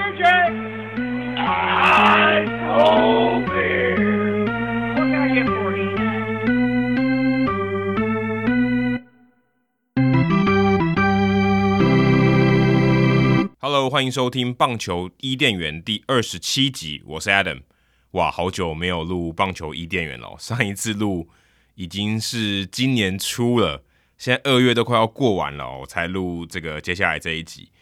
I told beer. What can I get for you? Hello，欢迎收听棒球伊甸园第二十七集，我是 Adam。哇，好久没有录棒球伊甸园了，上一次录已经是今年初了，现在二月都快要过完了，我才录这个接下来这一集。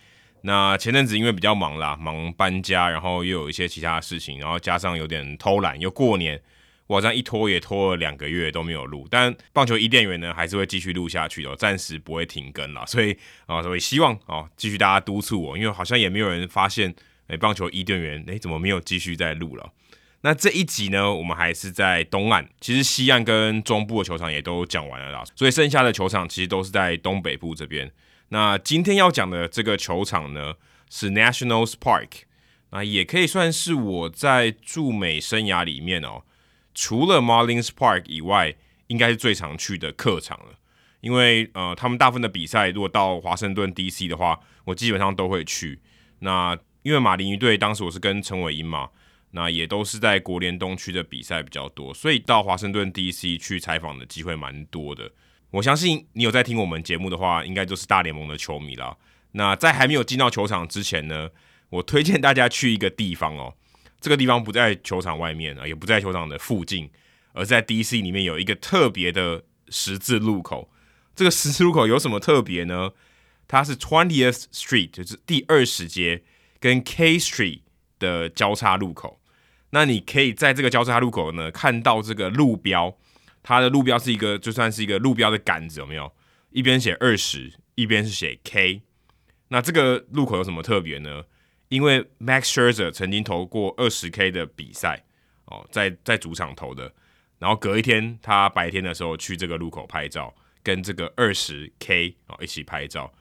那前阵子因为比较忙啦，忙搬家，然后又有一些其他的事情，然后加上有点偷懒，又过年，我这样一拖也拖了两个月都没有录。但棒球伊甸园呢，还是会继续录下去的，暂时不会停更了。所以啊，所以希望啊，继续大家督促我，因为好像也没有人发现，哎，棒球伊甸园，哎，怎么没有继续在录了？那这一集呢，我们还是在东岸，其实西岸跟中部的球场也都讲完了啦，所以剩下的球场其实都是在东北部这边。那今天要讲的这个球场呢，是 Nationals Park，那也可以算是我在驻美生涯里面哦，除了 Marlins Park 以外，应该是最常去的客场了。因为呃，他们大部分的比赛如果到华盛顿 DC 的话，我基本上都会去。那因为马林鱼队当时我是跟陈伟英嘛。那也都是在国联东区的比赛比较多，所以到华盛顿 DC 去采访的机会蛮多的。我相信你有在听我们节目的话，应该就是大联盟的球迷啦。那在还没有进到球场之前呢，我推荐大家去一个地方哦。这个地方不在球场外面啊，也不在球场的附近，而在 DC 里面有一个特别的十字路口。这个十字路口有什么特别呢？它是 Twentieth Street，就是第二十街跟 K Street 的交叉路口。那你可以在这个交叉路口呢，看到这个路标，它的路标是一个就算是一个路标的杆子，有没有？一边写二十，一边是写 K。那这个路口有什么特别呢？因为 Max Scherzer 曾经投过二十 K 的比赛哦，在在主场投的，然后隔一天他白天的时候去这个路口拍照，跟这个二十 K 哦一起拍照。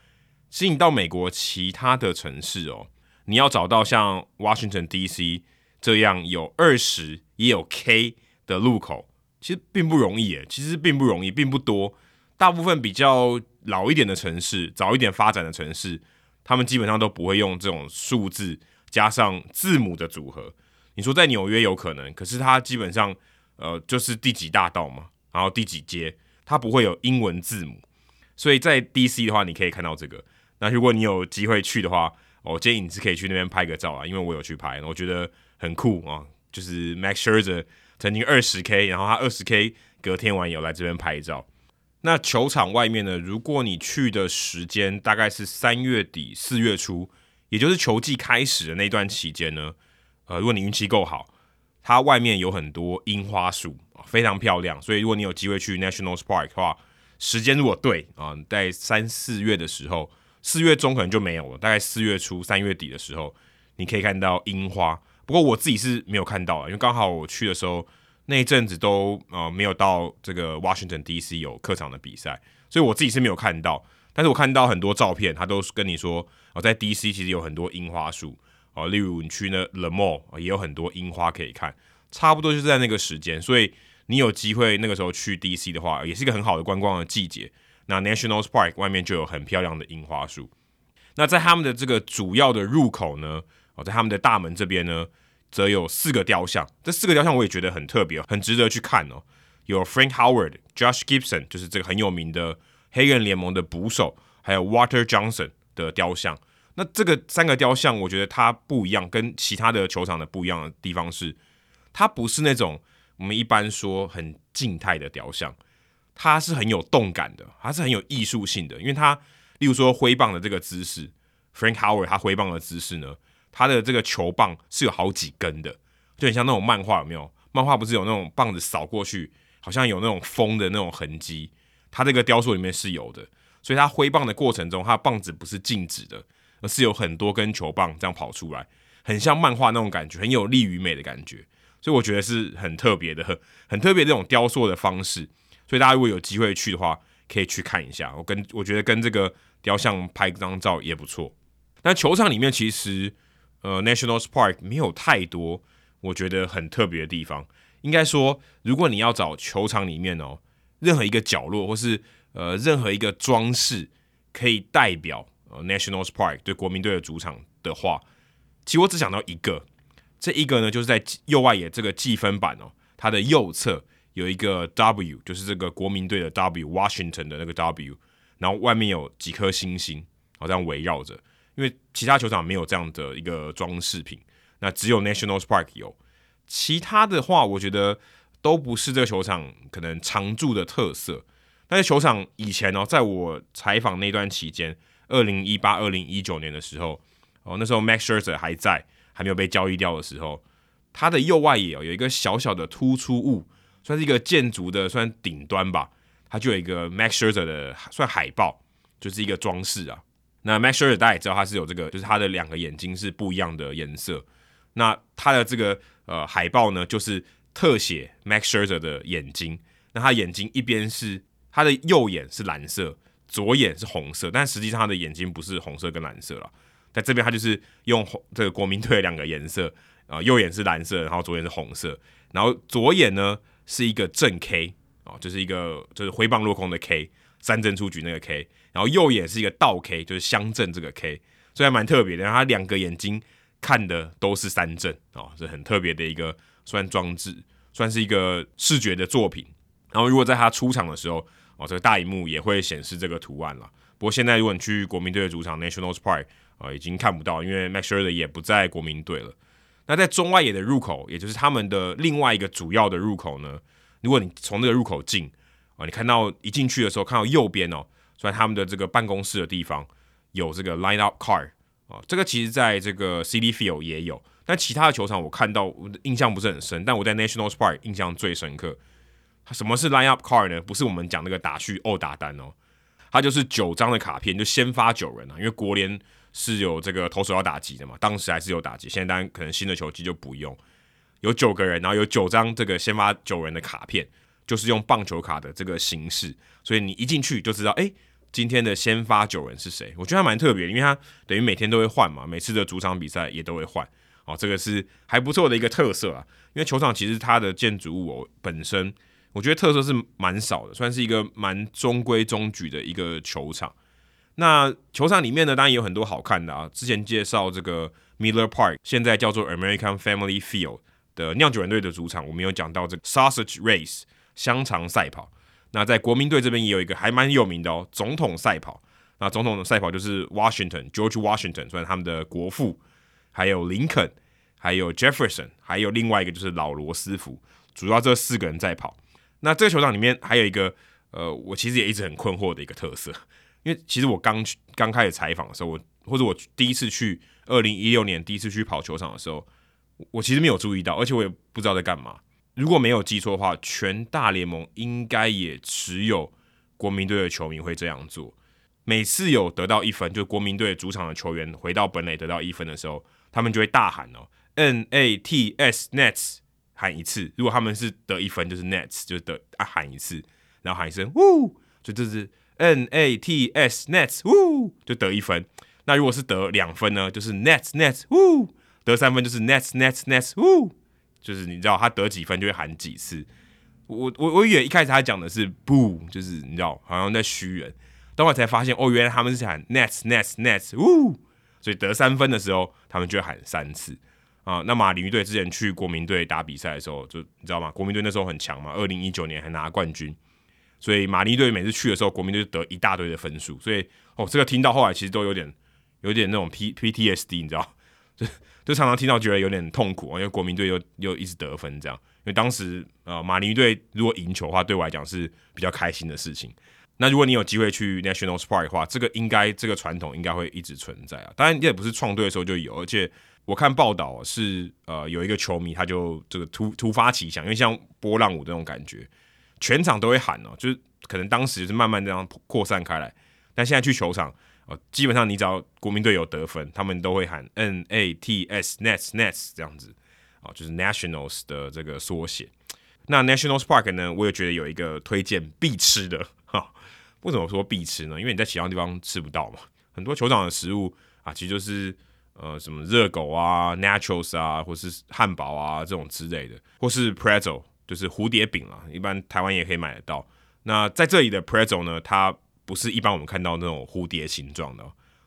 吸引到美国其他的城市哦，你要找到像 Washington DC。这样有二十也有 K 的路口，其实并不容易诶，其实并不容易，并不多。大部分比较老一点的城市，早一点发展的城市，他们基本上都不会用这种数字加上字母的组合。你说在纽约有可能，可是它基本上呃就是第几大道嘛，然后第几街，它不会有英文字母。所以在 DC 的话，你可以看到这个。那如果你有机会去的话，我建议你是可以去那边拍个照啊，因为我有去拍，我觉得。很酷啊！就是 Max Scherzer 曾经二十 K，然后他二十 K 隔天完有来这边拍照。那球场外面呢？如果你去的时间大概是三月底四月初，也就是球季开始的那段期间呢，呃，如果你运气够好，它外面有很多樱花树，非常漂亮。所以如果你有机会去 National Park 的话，时间如果对啊，在三四月的时候，四月中可能就没有了，大概四月初三月底的时候，你可以看到樱花。不过我自己是没有看到啊，因为刚好我去的时候那一阵子都呃没有到这个 Washington DC 有客场的比赛，所以我自己是没有看到。但是我看到很多照片，他都跟你说哦，在 DC 其实有很多樱花树哦，例如你去那 The Mall 也有很多樱花可以看，差不多就是在那个时间，所以你有机会那个时候去 DC 的话，也是一个很好的观光的季节。那 Nationals Park 外面就有很漂亮的樱花树。那在他们的这个主要的入口呢，哦，在他们的大门这边呢，则有四个雕像。这四个雕像我也觉得很特别，很值得去看哦。有 Frank Howard、Josh Gibson，就是这个很有名的黑人联盟的捕手，还有 Water Johnson 的雕像。那这个三个雕像，我觉得它不一样，跟其他的球场的不一样的地方是，它不是那种我们一般说很静态的雕像，它是很有动感的，它是很有艺术性的。因为它，例如说挥棒的这个姿势，Frank Howard 他挥棒的姿势呢，它的这个球棒是有好几根的，就很像那种漫画，有没有？漫画不是有那种棒子扫过去，好像有那种风的那种痕迹，它这个雕塑里面是有的。所以它挥棒的过程中，它的棒子不是静止的，而是有很多根球棒这样跑出来，很像漫画那种感觉，很有力与美的感觉。所以我觉得是很特别的，很特别这种雕塑的方式。所以大家如果有机会去的话，可以去看一下。我跟我觉得跟这个雕像拍张照也不错。那球场里面其实。呃，National Park 没有太多我觉得很特别的地方。应该说，如果你要找球场里面哦，任何一个角落或是呃任何一个装饰可以代表呃 National Park 对国民队的主场的话，其实我只想到一个，这一个呢就是在右外野这个计分板哦，它的右侧有一个 W，就是这个国民队的 W，Washington 的那个 W，然后外面有几颗星星，好像围绕着。因为其他球场没有这样的一个装饰品，那只有 Nationals Park 有。其他的话，我觉得都不是这个球场可能常驻的特色。但是球场以前哦，在我采访那段期间，二零一八、二零一九年的时候，哦，那时候 Max Scherzer 还在，还没有被交易掉的时候，他的右外野哦有一个小小的突出物，算是一个建筑的算顶端吧，它就有一个 Max Scherzer 的算海报，就是一个装饰啊。那 Max Scherzer 大家也知道，他是有这个，就是他的两个眼睛是不一样的颜色。那他的这个呃海报呢，就是特写 Max Scherzer 的眼睛。那他眼睛一边是他的右眼是蓝色，左眼是红色，但实际上他的眼睛不是红色跟蓝色了。在这边他就是用红这个国民队两个颜色啊、呃，右眼是蓝色，然后左眼是红色，然后左眼呢是一个正 K 啊、就是一个就是挥棒落空的 K。三振出局那个 K，然后右眼是一个倒 K，就是乡镇这个 K，所以还蛮特别的。然后他两个眼睛看的都是三振哦，是很特别的一个算装置，算是一个视觉的作品。然后如果在他出场的时候哦，这个大荧幕也会显示这个图案了。不过现在如果你去国民队的主场 Nationals Park 啊，已经看不到，因为 Max s h e r 也不在国民队了。那在中外野的入口，也就是他们的另外一个主要的入口呢，如果你从那个入口进。啊，你看到一进去的时候，看到右边哦，所以他们的这个办公室的地方有这个 line up car 啊，这个其实在这个 Citi Field 也有，但其他的球场我看到我的印象不是很深，但我在 Nationals Park 印象最深刻。什么是 line up car 呢？不是我们讲那个打序哦打单哦，它就是九张的卡片，就先发九人啊，因为国联是有这个投手要打击的嘛，当时还是有打击，现在当然可能新的球季就不用，有九个人，然后有九张这个先发九人的卡片。就是用棒球卡的这个形式，所以你一进去就知道，哎，今天的先发九人是谁？我觉得还蛮特别，因为他等于每天都会换嘛，每次的主场比赛也都会换，哦，这个是还不错的一个特色啊。因为球场其实它的建筑物哦本身，我觉得特色是蛮少的，算是一个蛮中规中矩的一个球场。那球场里面呢，当然也有很多好看的啊。之前介绍这个 Miller Park，现在叫做 American Family Field 的酿酒人队的主场，我们有讲到这个 Sausage Race。香肠赛跑，那在国民队这边也有一个还蛮有名的哦，总统赛跑。那总统的赛跑就是 Washington George Washington，算是他们的国父，还有林肯，还有 Jefferson，还有另外一个就是老罗斯福，主要这四个人在跑。那这个球场里面还有一个，呃，我其实也一直很困惑的一个特色，因为其实我刚去刚开始采访的时候，我或者我第一次去二零一六年第一次去跑球场的时候，我其实没有注意到，而且我也不知道在干嘛。如果没有记错的话，全大联盟应该也只有国民队的球迷会这样做。每次有得到一分，就是国民队主场的球员回到本垒得到一分的时候，他们就会大喊哦，N A T S Nets 喊一次。如果他们是得一分，就是 Nets 就得啊喊一次，然后喊一声呜，就这是 N A T S Nets 呜，就得一分。那如果是得两分呢，就是 Nets Nets 呜，得三分就是 Nets Nets Nets 呜。就是你知道他得几分就会喊几次，我我我以为一开始他讲的是 boo，就是你知道好像在嘘人，等会才发现哦，原来他们是喊 nets nets nets，呜，所以得三分的时候他们就喊三次啊。那马林队之前去国民队打比赛的时候，就你知道吗？国民队那时候很强嘛，二零一九年还拿冠军，所以马林队每次去的时候，国民队就得一大堆的分数，所以哦，这个听到后来其实都有点有点那种 P P T S D，你知道。就就常常听到觉得有点痛苦，因为国民队又又一直得分这样。因为当时呃马林队如果赢球的话，对我来讲是比较开心的事情。那如果你有机会去 nationals park 的话，这个应该这个传统应该会一直存在啊。当然也不是创队的时候就有，而且我看报道是呃有一个球迷他就这个突突发奇想，因为像波浪舞这种感觉，全场都会喊哦，就是可能当时是慢慢这样扩散开来，但现在去球场。哦，基本上你只要国民队有得分，他们都会喊 N A T S Nets Nets 这样子，哦，就是 Nationals 的这个缩写。那 Nationals Park 呢，我也觉得有一个推荐必吃的哈。为什么说必吃呢？因为你在其他地方吃不到嘛。很多球场的食物啊，其实就是呃什么热狗啊、Naturals 啊，或是汉堡啊这种之类的，或是 Pretzel 就是蝴蝶饼啊，一般台湾也可以买得到。那在这里的 Pretzel 呢，它不是一般我们看到那种蝴蝶形状的，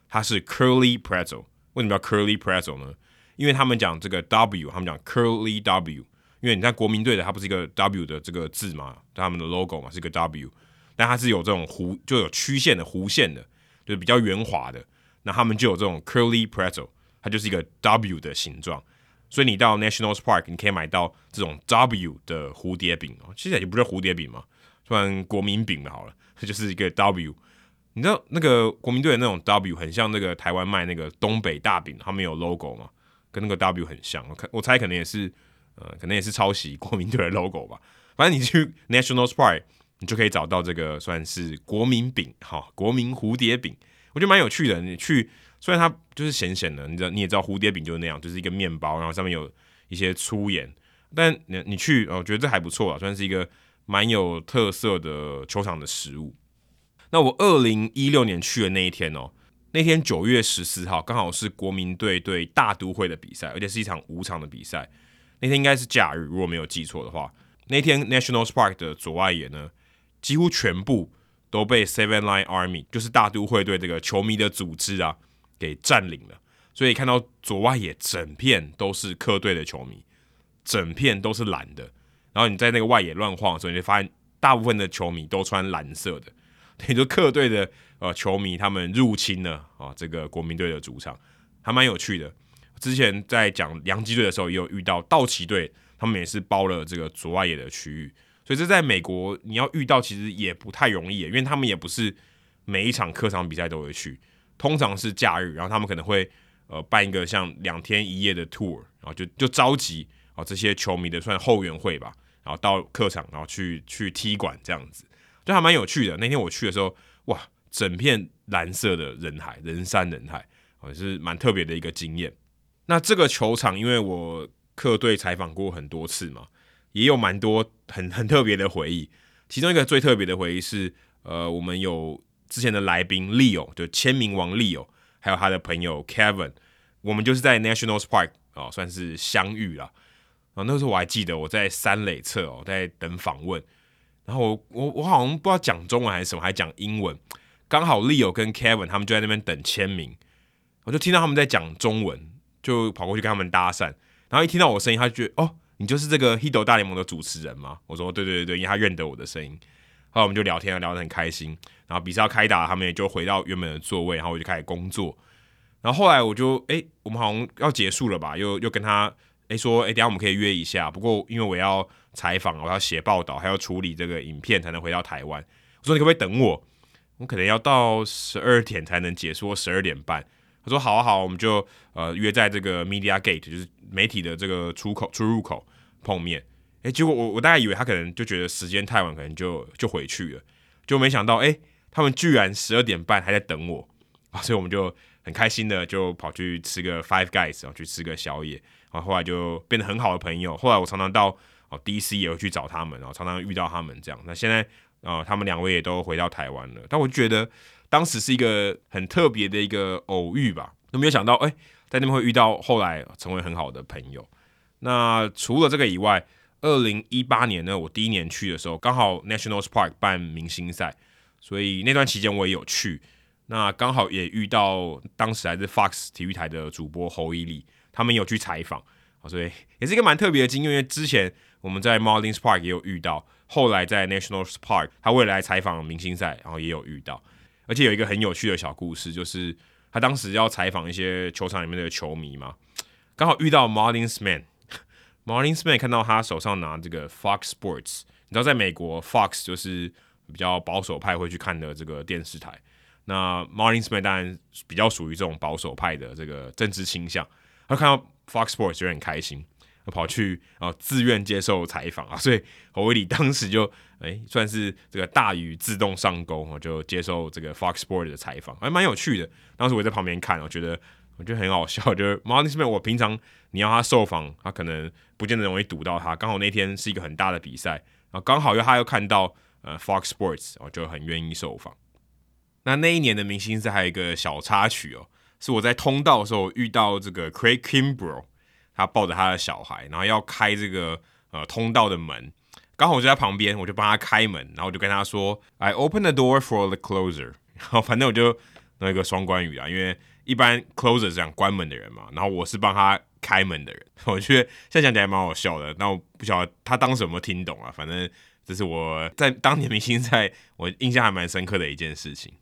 它是 curly pretzel。为什么叫 curly pretzel 呢？因为他们讲这个 W，他们讲 Curly W，因为你看国民队的它不是一个 W 的这个字嘛，他们的 logo 嘛是一个 W，但它是有这种弧就有曲线的弧线的，就是比较圆滑的，那他们就有这种 Curly Pretzel，它就是一个 W 的形状。所以你到 National Park，你可以买到这种 W 的蝴蝶饼哦，其实也不是蝴蝶饼嘛，算国民饼好了，就是一个 W。你知道那个国民队的那种 W 很像那个台湾卖那个东北大饼，他们有 logo 嘛，跟那个 W 很像。我看我猜可能也是，呃，可能也是抄袭国民队的 logo 吧。反正你去 National Sprite，你就可以找到这个算是国民饼，哈，国民蝴蝶饼，我觉得蛮有趣的。你去。虽然它就是咸咸的，你知道你也知道蝴蝶饼就是那样，就是一个面包，然后上面有一些粗盐。但你你去，我觉得这还不错啊，算是一个蛮有特色的球场的食物。那我二零一六年去的那一天哦，那天九月十四号刚好是国民队对大都会的比赛，而且是一场五场的比赛。那天应该是假日，如果没有记错的话。那天 National Park 的左外野呢，几乎全部都被 Seven Line Army，就是大都会队这个球迷的组织啊。给占领了，所以看到左外野整片都是客队的球迷，整片都是蓝的。然后你在那个外野乱晃的时候，你就发现大部分的球迷都穿蓝色的，等于说客队的呃球迷他们入侵了啊这个国民队的主场，还蛮有趣的。之前在讲洋基队的时候，也有遇到道奇队，他们也是包了这个左外野的区域，所以这在美国你要遇到其实也不太容易，因为他们也不是每一场客场比赛都会去。通常是假日，然后他们可能会呃办一个像两天一夜的 tour，然后就就召集啊这些球迷的算后援会吧，然后到客场，然后去去踢馆这样子，就还蛮有趣的。那天我去的时候，哇，整片蓝色的人海，人山人海，也是蛮特别的一个经验。那这个球场，因为我客队采访过很多次嘛，也有蛮多很很特别的回忆。其中一个最特别的回忆是，呃，我们有。之前的来宾 Leo 就签名王 Leo，还有他的朋友 Kevin，我们就是在 National Park 哦，算是相遇了。然后那时候我还记得我在三垒侧哦，在等访问，然后我我我好像不知道讲中文还是什么，还讲英文。刚好 Leo 跟 Kevin 他们就在那边等签名，我就听到他们在讲中文，就跑过去跟他们搭讪。然后一听到我声音，他就觉得哦，你就是这个 Hito 大联盟的主持人吗？我说对对对对，因为他认得我的声音。后来我们就聊天，聊得很开心。然后比赛开打，他们也就回到原本的座位，然后我就开始工作。然后后来我就哎，我们好像要结束了吧？又又跟他哎说哎，等下我们可以约一下。不过因为我要采访，我要写报道，还要处理这个影片，才能回到台湾。我说你可不可以等我？我可能要到十二点才能解说，十二点半。他说好啊好，我们就呃约在这个 Media Gate，就是媒体的这个出口出入口碰面。哎，结果我我大概以为他可能就觉得时间太晚，可能就就回去了，就没想到哎。他们居然十二点半还在等我啊，所以我们就很开心的就跑去吃个 Five Guys，然后去吃个宵夜，然后后来就变得很好的朋友。后来我常常到哦 DC 也会去找他们，然后常常遇到他们这样。那现在啊，他们两位也都回到台湾了。但我就觉得当时是一个很特别的一个偶遇吧，都没有想到哎，在那边会遇到后来成为很好的朋友。那除了这个以外，二零一八年呢，我第一年去的时候，刚好 Nationals Park 办明星赛。所以那段期间我也有去，那刚好也遇到当时还是 Fox 体育台的主播侯一力，他们有去采访，所以也是一个蛮特别的经验。因为之前我们在 Marlins Park 也有遇到，后来在 National Park 他为了来采访明星赛，然后也有遇到，而且有一个很有趣的小故事，就是他当时要采访一些球场里面的球迷嘛，刚好遇到 Marlins Man，Marlins Man 看到他手上拿这个 Fox Sports，你知道在美国 Fox 就是。比较保守派会去看的这个电视台，那 Marlins Man 当然比较属于这种保守派的这个政治倾向。他看到 Fox Sports 就很开心，他跑去啊自愿接受采访啊，所以侯威里当时就 哎、算是这个大鱼自动上钩，我就接受这个 Fox Sports 的采访，还蛮有趣的。当时我在旁边看，我觉得我觉得很好笑，就是 Marlins Man 我平常你要他受访，他可能不见得容易堵到他，刚好那天是一个很大的比赛，然后刚好又他又看到。呃，Fox Sports 我就很愿意受访。那那一年的明星赛还有一个小插曲哦，是我在通道的时候遇到这个 Craig Kimbrel，他抱着他的小孩，然后要开这个呃通道的门，刚好我就在旁边，我就帮他开门，然后我就跟他说：“I open the door for the closer。”然后反正我就弄一个双关语啊，因为一般 closer 是讲关门的人嘛，然后我是帮他开门的人。我觉得现在讲起来蛮好笑的，那我不晓得他当时有没有听懂啊？反正这是我在当年明星赛我印象还蛮深刻的一件事情。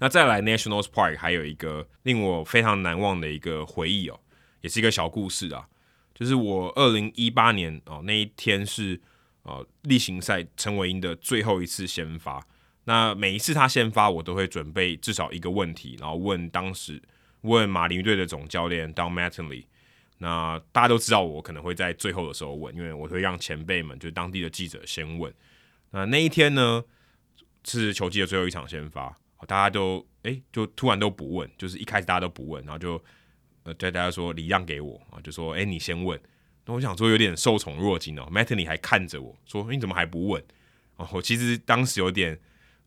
那再来 Nationals Park 还有一个令我非常难忘的一个回忆哦，也是一个小故事啊，就是我二零一八年哦那一天是呃例行赛陈伟英的最后一次先发。那每一次他先发，我都会准备至少一个问题，然后问当时问马林队的总教练 Don Mattingly。那大家都知道我可能会在最后的时候问，因为我会让前辈们，就是当地的记者先问。那那一天呢，是球季的最后一场先发，大家都哎、就突然都不问，就是一开始大家都不问，然后就呃对大家说礼让给我啊，就说哎、你先问。那我想说有点受宠若惊哦，Mattingly 还看着我说你怎么还不问？哦，我其实当时有点。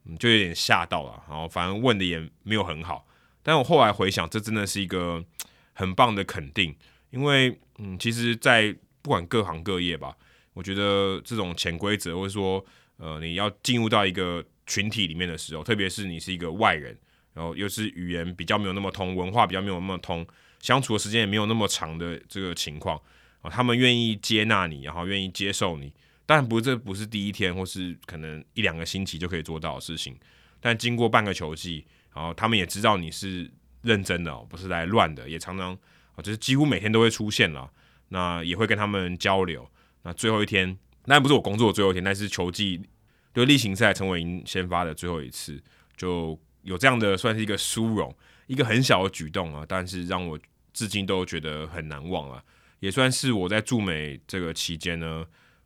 嗯，就有点吓到了，然后反正问的也没有很好，但我后来回想，这真的是一个很棒的肯定，因为嗯，其实，在不管各行各业吧，我觉得这种潜规则，或者说呃，你要进入到一个群体里面的时候，特别是你是一个外人，然后又是语言比较没有那么通，文化比较没有那么通，相处的时间也没有那么长的这个情况啊，他们愿意接纳你，然后愿意接受你。当然不是，这不是第一天，或是可能一两个星期就可以做到的事情。但经过半个球季，然后他们也知道你是认真的，不是来乱的，也常常啊，就是几乎每天都会出现了。那也会跟他们交流。那最后一天，那不是我工作的最后一天，但是球季就例行赛陈伟殷先发的最后一次，就有这样的算是一个殊荣，一个很小的举动啊，但是让我至今都觉得很难忘啊，也算是我在驻美这个期间呢。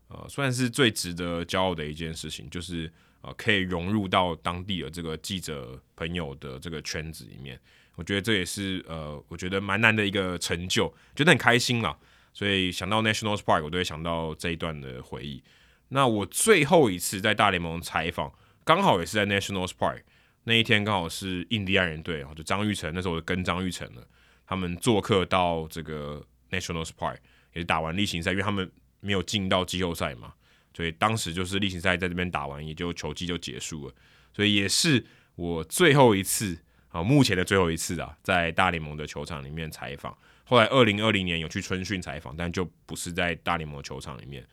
呃，算是最值得骄傲的一件事情，就是呃，可以融入到当地的这个记者朋友的这个圈子里面。我觉得这也是呃，我觉得蛮难的一个成就，觉得很开心啦。所以想到 Nationals Park，我都会想到这一段的回忆。那我最后一次在大联盟采访，刚好也是在 Nationals Park 那一天，刚好是印第安人队，就张玉成那时候我跟张玉成了，他们做客到这个 Nationals Park，也是打完例行赛，因为他们。没有进到季后赛嘛，所以当时就是例行赛在这边打完，也就球季就结束了，所以也是我最后一次啊，目前的最后一次啊，在大联盟的球场里面采访。后来二零二零年有去春训采访，但就不是在大联盟球场里面，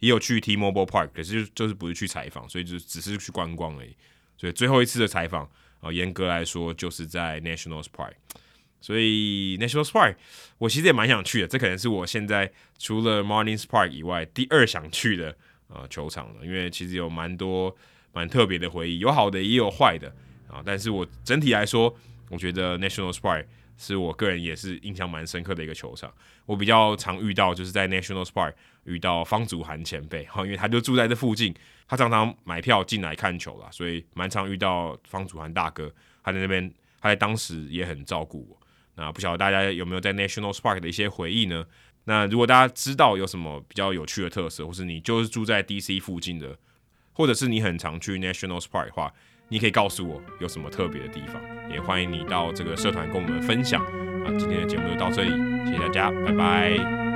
也有去 T-Mobile Park，可是就就是不是去采访，所以就只是去观光而已。所以最后一次的采访啊，严格来说就是在 Nationals Park。所以 Nationals Park，我其实也蛮想去的。这可能是我现在除了 Marlins Park 以外第二想去的呃球场了，因为其实有蛮多蛮特别的回忆，有好的也有坏的啊。但是我整体来说，我觉得 Nationals Park 是我个人也是印象蛮深刻的一个球场。我比较常遇到就是在 Nationals Park 遇到方祖涵前辈，哈，因为他就住在这附近，他常常买票进来看球啦，所以蛮常遇到方祖涵大哥，他在那边，他在当时也很照顾我。那不晓得大家有没有在 Nationals Park 的一些回忆呢？那如果大家知道有什么比较有趣的特色，或是你就是住在 DC 附近的，或者是你很常去 Nationals Park 的话，你可以告诉我有什么特别的地方，也欢迎你到这个社团跟我们分享。啊，今天的节目就到这里，谢谢大家，拜拜。